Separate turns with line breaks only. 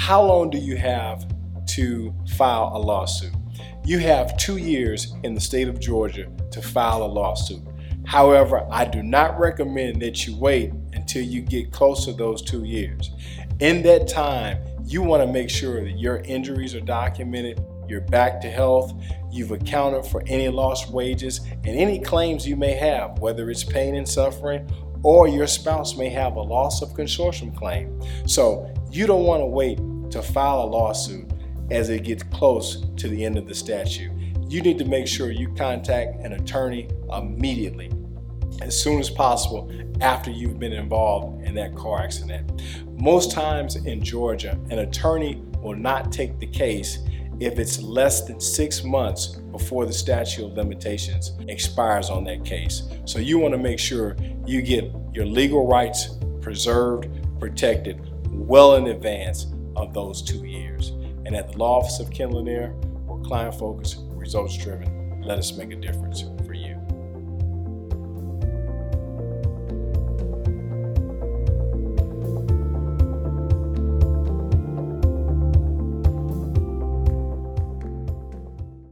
how long do you have to file a lawsuit? You have two years in the state of Georgia to file a lawsuit. However, I do not recommend that you wait until you get close to those two years. In that time, you want to make sure that your injuries are documented, you're back to health, you've accounted for any lost wages and any claims you may have, whether it's pain and suffering or your spouse may have a loss of consortium claim. So you don't want to wait to file a lawsuit as it gets close to the end of the statute. You need to make sure you contact an attorney immediately, as soon as possible after you've been involved in that car accident. Most times in Georgia, an attorney will not take the case if it's less than six months before the statute of limitations expires on that case. So you want to make sure you get your legal rights preserved, protected well in advance of those two years. And at the Law Office of Ken Lanier, we're client focused, results driven. Let us make a difference.